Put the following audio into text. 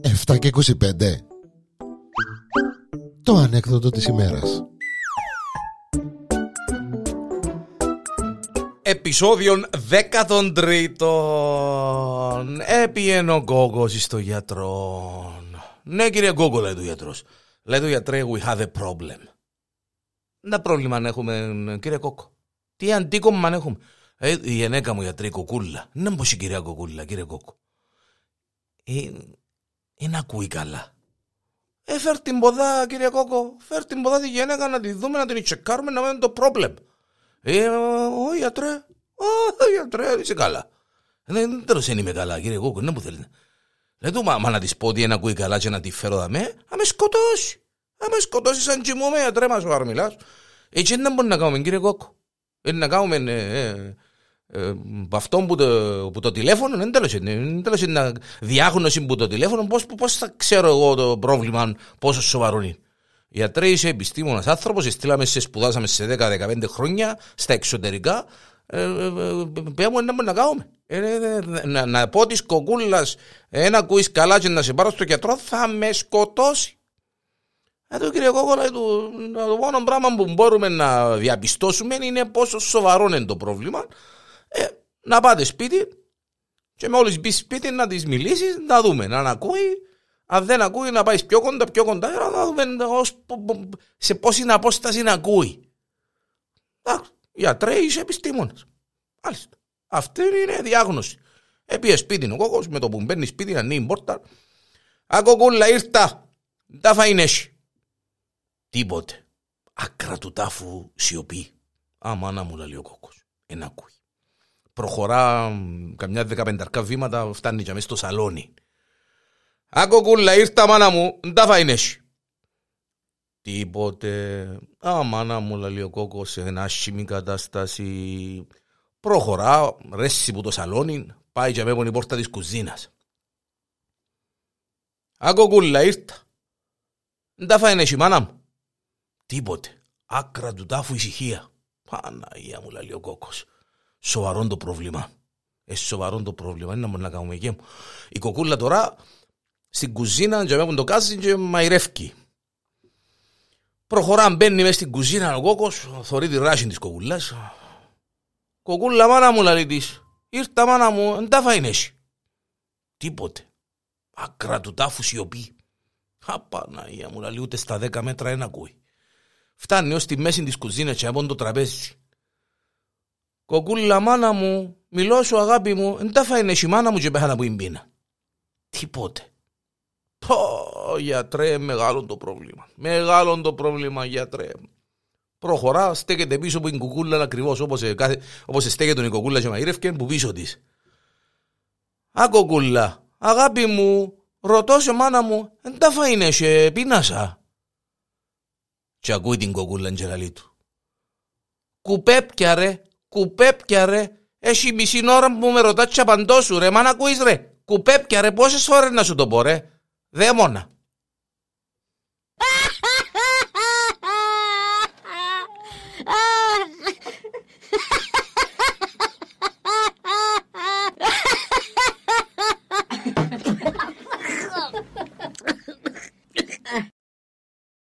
Εφτά και 25 Το ανέκδοτο της ημέρας. Επισόδιον 13 Έπιεν ο Γκόγκος στο γιατρό Ναι κύριε Γκόγκο λέει του γιατρός. Λέει του γιατρέ we have a problem. Τι πρόβλημα αν έχουμε κύριε Κόκο Τι αντίκομμα αν έχουμε ε, Η γενέκα μου γιατρέ η κοκούλα Να πως η κυρία κοκούλα κύριε Κόκο ε, Είναι ακούει καλά ε, φέρ την ποδά, κύριε Κόκο. Φέρ την ποδά τη γυναίκα να τη δούμε, να την τσεκάρουμε, να μένει το πρόβλημα. Ε, ο γιατρέ, ο γιατρέ, είσαι καλά. Δεν τέλος δεν είμαι καλά, κύριε Κόκο, είναι που θέλετε. Λέει του, μα, μα να της πω ότι είναι ακούει καλά και να τη φέρω δαμέ, να με σκοτώσει. Να με σκοτώσει σαν τσιμούμε, γιατρέ μας ο Αρμιλάς. Έτσι δεν μπορεί να κάνουμε, κύριε Κόκο. Είναι να κάνουμε ε, ε, ε, αυτό που το, που το τηλέφωνο δεν τέλος είναι, τέλος είναι διάγνωση που το τηλέφωνο πώς, πώς θα ξέρω εγώ το πρόβλημα πόσο σοβαρό είναι Γιατρές είσαι επιστήμονας άνθρωπος, στείλαμε σε σπουδάσαμε σε 10-15 χρόνια στα εξωτερικά. Ε, ε, ε, μου να να κάνουμε. να, να πω της κοκούλας ένα κουίς καλά και να σε πάρω στο γιατρό θα με σκοτώσει. Εδώ κύριε Κόκολα, το, το μόνο πράγμα που μπορούμε να διαπιστώσουμε είναι πόσο σοβαρό είναι το πρόβλημα. Ε, να πάτε σπίτι και μόλις μπεις σπίτι να της μιλήσεις, να δούμε, να ακούει αν δεν ακούει να πάεις πιο κοντά, πιο κοντά, να δούμε σε πόση απόσταση να ακούει. Γιατρέ, είσαι επιστήμονα. Μάλιστα. Αυτή είναι διάγνωση. Έπειε σπίτι ο κόκο με το που μπαίνει σπίτι να ανοίγει πόρτα. Ακοκούλα ήρθα. Τα φαϊνέσαι. Τίποτε. Άκρα του τάφου σιωπή. Αμάνα μου λέει ο κόκο. Εν ακούει. Προχωρά καμιά δεκαπενταρκά βήματα, φτάνει και μέσα στο σαλόνι. Άκο κούλα, ήρθα μάνα μου, τα φαίνεσαι. Τίποτε. Α, μάνα μου, λέει ο κόκκος, σε ένα άσχημη κατάσταση. Προχωρά, ρέσει που το σαλόνι, πάει και με η πόρτα της κουζίνας. Άκο κούλα, ήρθα. Τα φαίνεσαι, μάνα μου. Τίποτε. Άκρα του τάφου ησυχία. Παναγία μου, λέει ο κόκκος. Σοβαρό το πρόβλημα. Ε, σοβαρό το πρόβλημα. Είναι να μπορούμε να κάνουμε και μου. Η κοκούλα τώρα στην κουζίνα και με το κάζει και μαϊρεύκει. Προχωρά, μπαίνει μέσα στην κουζίνα ο κόκκος, θωρεί τη ράση της κοκούλας. Κοκούλα μάνα μου λέει της, ήρθα μάνα μου, εν τα φαίνεσαι. Τίποτε. Άκρα του τάφου σιωπή. Απαναγία μου λέει ούτε στα δέκα μέτρα ένα ακούει. Φτάνει ως τη μέση της κουζίνας και από το τραπέζι. Κοκούλα μάνα μου, μιλώ σου αγάπη μου, εν τα φαίνεσαι μάνα μου και πέχανα που είναι πίνα. Τίποτε. Πω, γιατρέ, μεγάλο το πρόβλημα. Μεγάλο το πρόβλημα, γιατρέ. Προχωρά, στέκεται πίσω από την κουκούλα ακριβώς όπως όπως στέκεται η κουκούλα και μαγείρευκε που πίσω της. Α, κουκούλα, αγάπη μου, ρωτώ σε μάνα μου, δεν τα φαίνε σε πίνασα. Και ακούει την κουκούλα και του. Κουπέπια ρε, κουπέπια ρε, έχει μισή ώρα που με ρωτάς και απαντώ σου ρε, μα να ακούεις ρε. Κουπέπια ρε, πόσες φορές να σου το πω ρε. Δαίμονα.